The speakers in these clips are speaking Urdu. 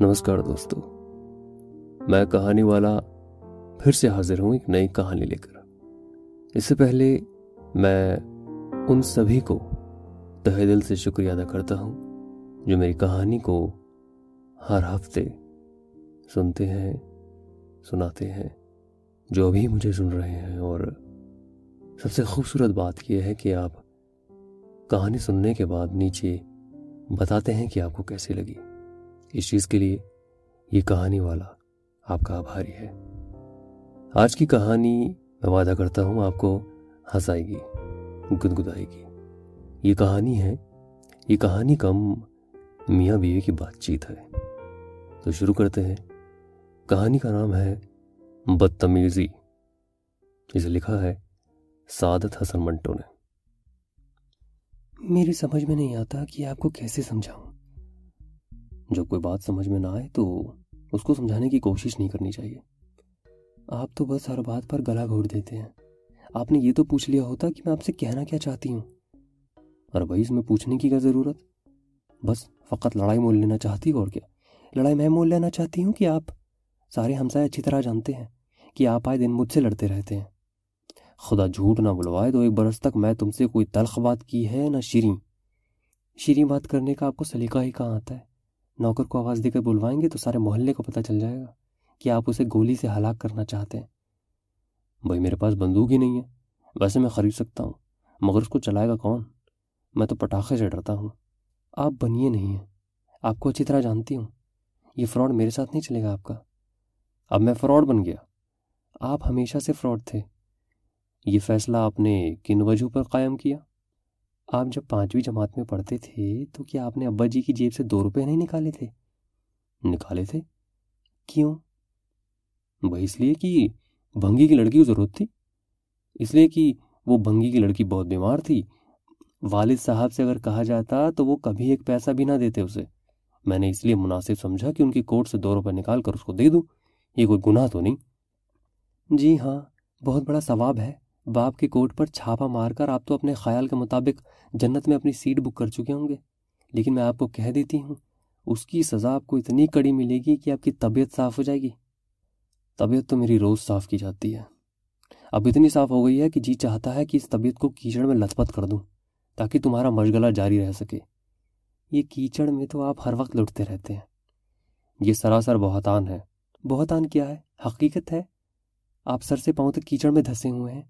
نمسکار دوستو، میں کہانی والا پھر سے حاضر ہوں ایک نئی کہانی لے کر۔ اس سے پہلے میں ان سبھی کو تہ دل سے شکریہ ادا کرتا ہوں جو میری کہانی کو ہر ہفتے سنتے ہیں، سناتے ہیں، جو بھی مجھے سن رہے ہیں۔ اور سب سے خوبصورت بات یہ ہے کہ آپ کہانی سننے کے بعد نیچے بتاتے ہیں کہ آپ کو کیسے لگی۔ اس چیز کے لیے یہ کہانی والا آپ کا آبھاری ہے۔ آج کی کہانی میں وعدہ کرتا ہوں آپ کو ہنسائے گی گدگدائے گی یہ کہانی ہے، یہ کہانی کم میاں بیوی کی بات چیت ہے۔ تو شروع کرتے ہیں۔ کہانی کا نام ہے بدتمیزی۔ اسے لکھا ہے سعادت حسن منٹو نے۔ میری سمجھ میں نہیں آتا کہ آپ کو کیسے سمجھاؤں۔ جب کوئی بات سمجھ میں نہ آئے تو اس کو سمجھانے کی کوشش نہیں کرنی چاہیے۔ آپ تو بس ہر بات پر گلا گھوٹ دیتے ہیں۔ آپ نے یہ تو پوچھ لیا ہوتا کہ میں آپ سے کہنا کیا چاہتی ہوں۔ اور بھائی، اس میں پوچھنے کی کیا ضرورت؟ بس فقط لڑائی مول لینا چاہتی ہو اور کیا؟ لڑائی میں مول لینا چاہتی ہوں کہ آپ سارے ہمسائے اچھی طرح جانتے ہیں کہ آپ آئے دن مجھ سے لڑتے رہتے ہیں۔ خدا جھوٹ نہ بلوائے تو ایک برس تک میں تم سے کوئی تلخ بات کی ہے نہ شیریں۔ شیریں بات کرنے کا آپ کو سلیقہ ہی کہاں آتا ہے؟ نوکر کو آواز دے کر بلوائیں گے تو سارے محلے کو پتہ چل جائے گا کہ آپ اسے گولی سے ہلاک کرنا چاہتے ہیں۔ بھائی میرے پاس بندوق ہی نہیں ہے۔ ویسے میں خرید سکتا ہوں، مگر اس کو چلائے گا کون؟ میں تو پٹاخے سے ڈرتا ہوں۔ آپ بنیے نہیں ہیں۔ آپ کو اچھی طرح جانتی ہوں۔ یہ فراڈ میرے ساتھ نہیں چلے گا آپ کا۔ اب میں فراڈ بن گیا۔ آپ ہمیشہ سے فراڈ تھے۔ یہ فیصلہ آپ نے کن وجہ پر قائم کیا؟ آپ جب پانچویں جماعت میں پڑھتے تھے تو کیا آپ نے ابا جی کی جیب سے دو روپے نہیں نکالے تھے؟ نکالے تھے؟ کیوں؟ بھائی، اس لیے کہ بھنگی کی لڑکی کو ضرورت تھی۔ اس لیے کہ وہ بھنگی کی لڑکی بہت بیمار تھی۔ والد صاحب سے اگر کہا جاتا تو وہ کبھی ایک پیسہ بھی نہ دیتے اسے۔ میں نے اس لیے مناسب سمجھا کہ ان کی کوٹ سے دو روپے نکال کر اس کو دے دوں۔ یہ کوئی گناہ تو نہیں؟ جی ہاں بہت بڑا ثواب ہے۔ باپ کے کوٹ پر چھاپا مار کر آپ تو اپنے خیال کے مطابق جنت میں اپنی سیٹ بک کر چکے ہوں گے۔ لیکن میں آپ کو کہہ دیتی ہوں، اس کی سزا آپ کو اتنی کڑی ملے گی کہ آپ کی طبیعت صاف ہو جائے گی۔ طبیعت تو میری روز صاف کی جاتی ہے۔ اب اتنی صاف ہو گئی ہے کہ جی چاہتا ہے کہ اس طبیعت کو کیچڑ میں لت پت کر دوں، تاکہ تمہارا مشغلہ جاری رہ سکے۔ یہ کیچڑ میں تو آپ ہر وقت لٹتے رہتے ہیں۔ یہ سراسر بہتان ہے۔ بہتان کیا ہے؟ حقیقت ہے، آپ سر سے پاؤں تک کیچڑ میں دھسے ہوئے ہیں۔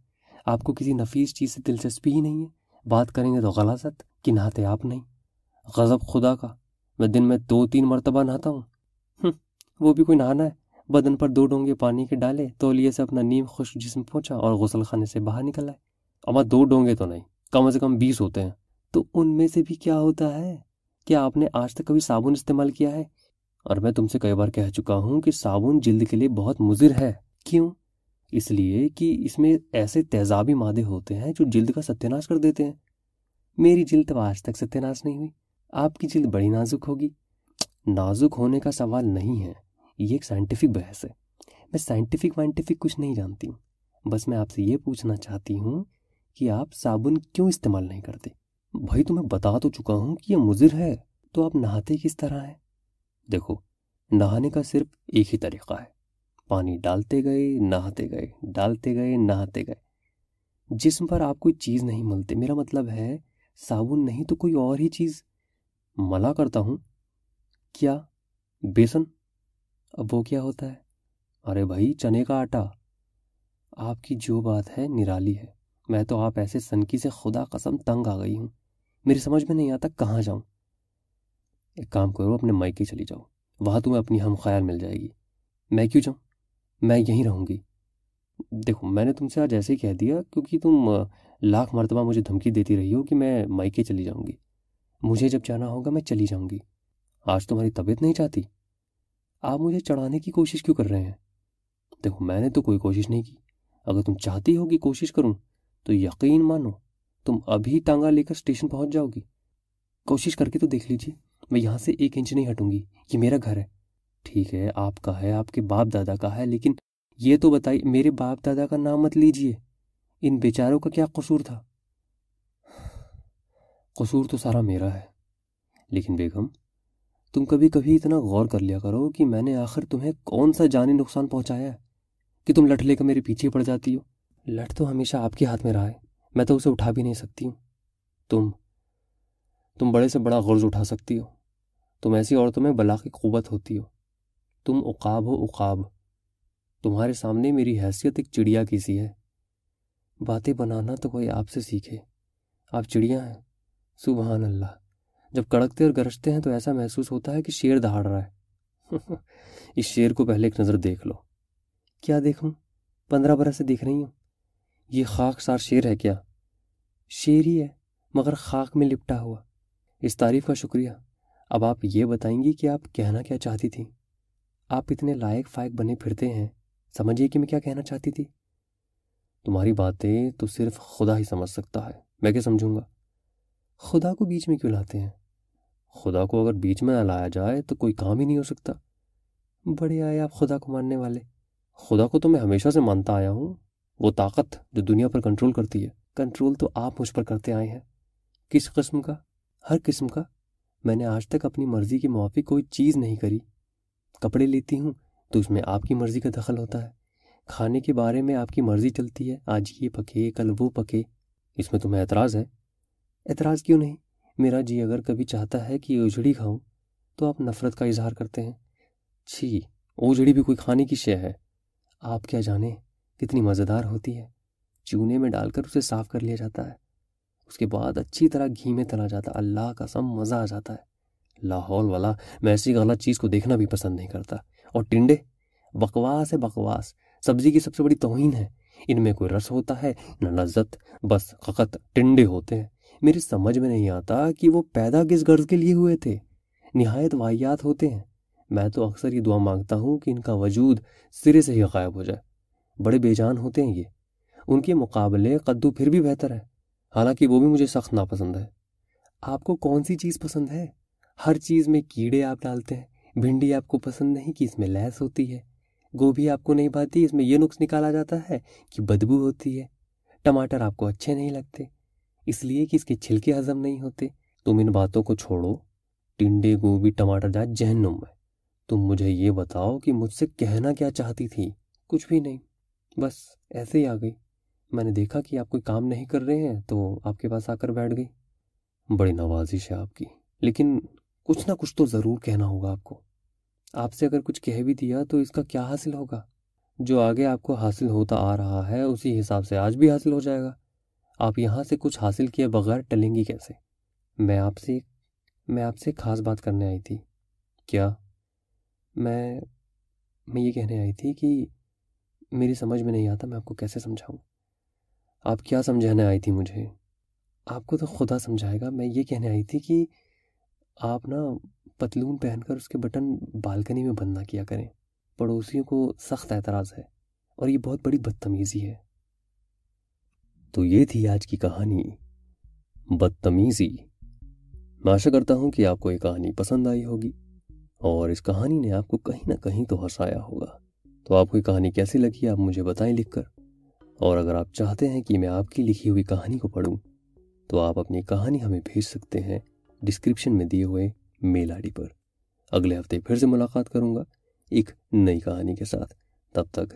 آپ کو کسی نفیس چیز سے دلچسپی ہی نہیں ہے۔ بات کریں گے تو غلط کہ نہاتے آپ نہیں۔ غضب خدا کا۔ میں دن میں دو تین مرتبہ نہاتا ہوں۔ وہ بھی کوئی نہانا ہے۔ بدن پر دو ڈونگے پانی کے ڈالے، تولیے سے اپنا نیم خوش جسم پہنچا اور غسل خانے سے باہر نکل آئے۔ اما دو ڈونگے تو نہیں، کم از کم بیس ہوتے ہیں۔ تو ان میں سے بھی کیا ہوتا ہے؟ کیا آپ نے آج تک کبھی صابن استعمال کیا ہے؟ اور میں تم سے کئی بار کہہ چکا ہوں کہ صابن جلد کے لیے بہت مضر ہے۔ کیوں؟ اس لیے کہ اس میں ایسے تیزابی مادے ہوتے ہیں جو جلد کا ستیہ ناش کر دیتے ہیں۔ میری جلد تو آج تک ستیہ ناش نہیں ہوئی۔ آپ کی جلد بڑی نازک ہوگی۔ نازک ہونے کا سوال نہیں ہے۔ یہ ایک سائنٹیفک بحث ہے۔ میں سائنٹیفک وائنٹیفک کچھ نہیں جانتی۔ ہوں بس میں آپ سے یہ پوچھنا چاہتی ہوں کہ آپ صابن کیوں استعمال نہیں کرتے؟ بھائی تو میں بتا تو چکا ہوں کہ یہ مضر ہے۔ تو آپ نہاتے کس طرح ہیں؟ دیکھو، نہانے کا صرف ایک ہی طریقہ ہے۔ پانی ڈالتے گئے، نہاتے گئے، ڈالتے گئے، نہاتے گئے۔ جسم پر آپ کوئی چیز نہیں ملتے۔ میرا مطلب ہے، صابن نہیں تو کوئی اور ہی چیز۔ ملا کرتا ہوں۔ کیا؟ بیسن؟ اب وہ کیا ہوتا ہے؟ ارے بھائی، چنے کا آٹا۔ آپ کی جو بات ہے، نرالی ہے۔ میں تو آپ ایسے سنکی سے خدا قسم تنگ آ گئی ہوں۔ میری سمجھ میں نہیں آتا کہاں جاؤں۔ ایک کام کرو، اپنے مائکے چلی جاؤ۔ وہاں تمہیں اپنی ہم خیال مل جائے گی۔ میں کیوں جاؤں؟ میں یہیں رہوں گی۔ دیکھو، میں نے تم سے آج ایسے ہی کہہ دیا کیونکہ تم لاکھ مرتبہ مجھے دھمکی دیتی رہی ہو کہ میں مائکے چلی جاؤں گی۔ مجھے جب جانا ہوگا میں چلی جاؤں گی۔ آج تمہاری طبیعت نہیں چاہتی۔ آپ مجھے چڑھانے کی کوشش کیوں کر رہے ہیں؟ دیکھو، میں نے تو کوئی کوشش نہیں کی۔ اگر تم چاہتی ہو کہ کوشش کروں، تو یقین مانو، تم ابھی ٹانگا لے کر اسٹیشن پہنچ جاؤ گی۔ کوشش کر کے تو دیکھ لیجیے میں یہاں سے ایک انچ نہیں ہٹوں گی۔ یہ میرا گھر ہے۔ ٹھیک ہے، آپ کا ہے، آپ کے باپ دادا کا ہے، لیکن یہ تو بتائیے، میرے باپ دادا کا نام مت لیجیے ان بیچاروں کا کیا قصور تھا؟ قصور تو سارا میرا ہے۔ لیکن بیگم، تم کبھی کبھی اتنا غور کر لیا کرو کہ میں نے آخر تمہیں کون سا جانی نقصان پہنچایا ہے، کہ تم لٹ لے کر میرے پیچھے پڑ جاتی ہو۔ لٹ تو ہمیشہ آپ کے ہاتھ میں رہا ہے، میں تو اسے اٹھا بھی نہیں سکتی ہوں۔ تم تم بڑے سے بڑا غرض اٹھا سکتی ہو۔ تم ایسی عورتوں میں بلا کی قوت ہوتی ہو۔ تم اقاب ہو اقاب تمہارے سامنے میری حیثیت ایک چڑیا کی سی ہے۔ باتیں بنانا تو کوئی آپ سے سیکھے۔ آپ چڑیا ہیں۔ سبحان اللہ۔ جب کڑکتے اور گرجتے ہیں تو ایسا محسوس ہوتا ہے کہ شیر دہاڑ رہا ہے۔ اس شیر کو پہلے ایک نظر دیکھ لو۔ کیا دیکھوں؟ پندرہ برس سے دیکھ رہی ہوں۔ یہ خاک سار شیر ہے کیا؟ شیر ہی ہے، مگر خاک میں لپٹا ہوا۔ اس تعریف کا شکریہ۔ اب آپ یہ بتائیں گی کہ آپ کہنا کیا چاہتی تھیں۔ آپ اتنے لائق فائق بنے پھرتے ہیں، سمجھیے کہ میں کیا کہنا چاہتی تھی؟ تمہاری باتیں تو صرف خدا ہی سمجھ سکتا ہے، میں کیا سمجھوں گا؟ خدا کو بیچ میں کیوں لاتے ہیں؟ خدا کو اگر بیچ میں نہ لایا جائے تو کوئی کام ہی نہیں ہو سکتا۔ بڑے آئے آپ خدا کو ماننے والے۔ خدا کو تو میں ہمیشہ سے مانتا آیا ہوں۔ وہ طاقت جو دنیا پر کنٹرول کرتی ہے۔ کنٹرول تو آپ مجھ پر کرتے آئے ہیں۔ کس قسم کا؟ ہر قسم کا۔ میں نے آج تک اپنی مرضی کے موافق کوئی چیز نہیں کری۔ کپڑے لیتی ہوں تو اس میں آپ کی مرضی کا دخل ہوتا ہے۔ کھانے کے بارے میں آپ کی مرضی چلتی ہے۔ آج یہ پکے، کل وہ پکے۔ اس میں تمہیں اعتراض ہے۔ اعتراض کیوں نہیں؟ میرا جی اگر کبھی چاہتا ہے کہ اجڑی کھاؤں تو آپ نفرت کا اظہار کرتے ہیں۔ چھی، اجڑی بھی کوئی کھانے کی شے ہے۔ آپ کیا جانیں کتنی مزیدار ہوتی ہے۔ چونے میں ڈال کر اسے صاف کر لیا جاتا ہے۔ اس کے بعد اچھی طرح گھی میں تلا جاتا ہے۔ اللہ کا سم مزہ آ جاتا ہے۔ لاہور والا میں ایسی غلط چیز کو دیکھنا بھی پسند نہیں کرتا۔ اور ٹنڈے؟ بکواس ہے بکواس۔ سبزی کی سب سے بڑی توہین ہے۔ ان میں کوئی رس ہوتا ہے، نہ لذت، بس فقط ٹنڈے ہوتے ہیں۔ میری سمجھ میں نہیں آتا کہ وہ پیدا کس غرض کے لیے ہوئے تھے۔ نہایت واحیات ہوتے ہیں۔ میں تو اکثر یہ دعا مانگتا ہوں کہ ان کا وجود سرے سے ہی غائب ہو جائے۔ بڑے بے جان ہوتے ہیں یہ۔ ان کے مقابلے قدو پھر بھی بہتر ہے۔ حالانکہ وہ بھی مجھے سخت ناپسند ہے۔ آپ کو کون سی چیز پسند ہے؟ ہر چیز میں کیڑے آپ ڈالتے ہیں، بھنڈی آپ کو پسند نہیں کہ اس میں لہس ہوتی ہے۔ گوبھی آپ کو نہیں بھاتی اس میں یہ نقص نکالا جاتا ہے کہ بدبو ہوتی ہے۔ ٹماٹر آپ کو اچھے نہیں لگتے، اس لیے کہ اس کے چھلکے ہضم نہیں ہوتے۔ تم ان باتوں کو چھوڑو۔ ٹنڈے، گوبھی، ٹماٹر جات جہنم میں تم مجھے یہ بتاؤ کہ مجھ سے کہنا کیا چاہتی تھی۔ کچھ بھی نہیں، بس ایسے ہی آ گئی۔ میں نے دیکھا کہ آپ کوئی کام نہیں کر رہے ہیں، تو آپ کے پاس آ کر بیٹھ گئی۔ بڑی نوازش ہے آپ کی، لیکن کچھ نہ کچھ تو ضرور کہنا ہوگا آپ کو۔ آپ سے اگر کچھ کہہ بھی دیا تو اس کا کیا حاصل ہوگا؟ جو آگے آپ کو حاصل ہوتا آ رہا ہے، اسی حساب سے آج بھی حاصل ہو جائے گا۔ آپ یہاں سے کچھ حاصل کیے بغیر ٹلیں گی کیسے؟ میں آپ سے، میں آپ سے خاص بات کرنے آئی تھی۔ کیا؟ میں میں یہ کہنے آئی تھی کہ میری سمجھ میں نہیں آتا، میں آپ کو کیسے سمجھاؤں؟ آپ کیا سمجھانے آئی تھی مجھے؟ آپ کو تو خدا سمجھائے گا، میں یہ کہنے آئی تھی کہ آپ نا پتلون پہن کر اس کے بٹن بالکنی میں بند نہ کیا کریں۔ پڑوسیوں کو سخت اعتراض ہے اور یہ بہت بڑی بدتمیزی ہے۔ تو یہ تھی آج کی کہانی۔ بدتمیزی۔ میں آشا کرتا ہوں کہ آپ کو یہ کہانی پسند آئی ہوگی اور اس کہانی نے آپ کو کہیں نہ کہیں تو ہنسایا ہوگا۔ تو آپ کو یہ کہانی کیسی لگی آپ مجھے بتائیں لکھ کر۔ اور اگر آپ چاہتے ہیں کہ میں آپ کی لکھی ہوئی کہانی کو پڑھوں تو آپ اپنی کہانی ہمیں بھیج سکتے ہیں۔ ڈسکرپشن میں دیے ہوئے میل آئی ڈی پر۔ اگلے ہفتے پھر سے ملاقات کروں گا ایک نئی کہانی کے ساتھ۔ تب تک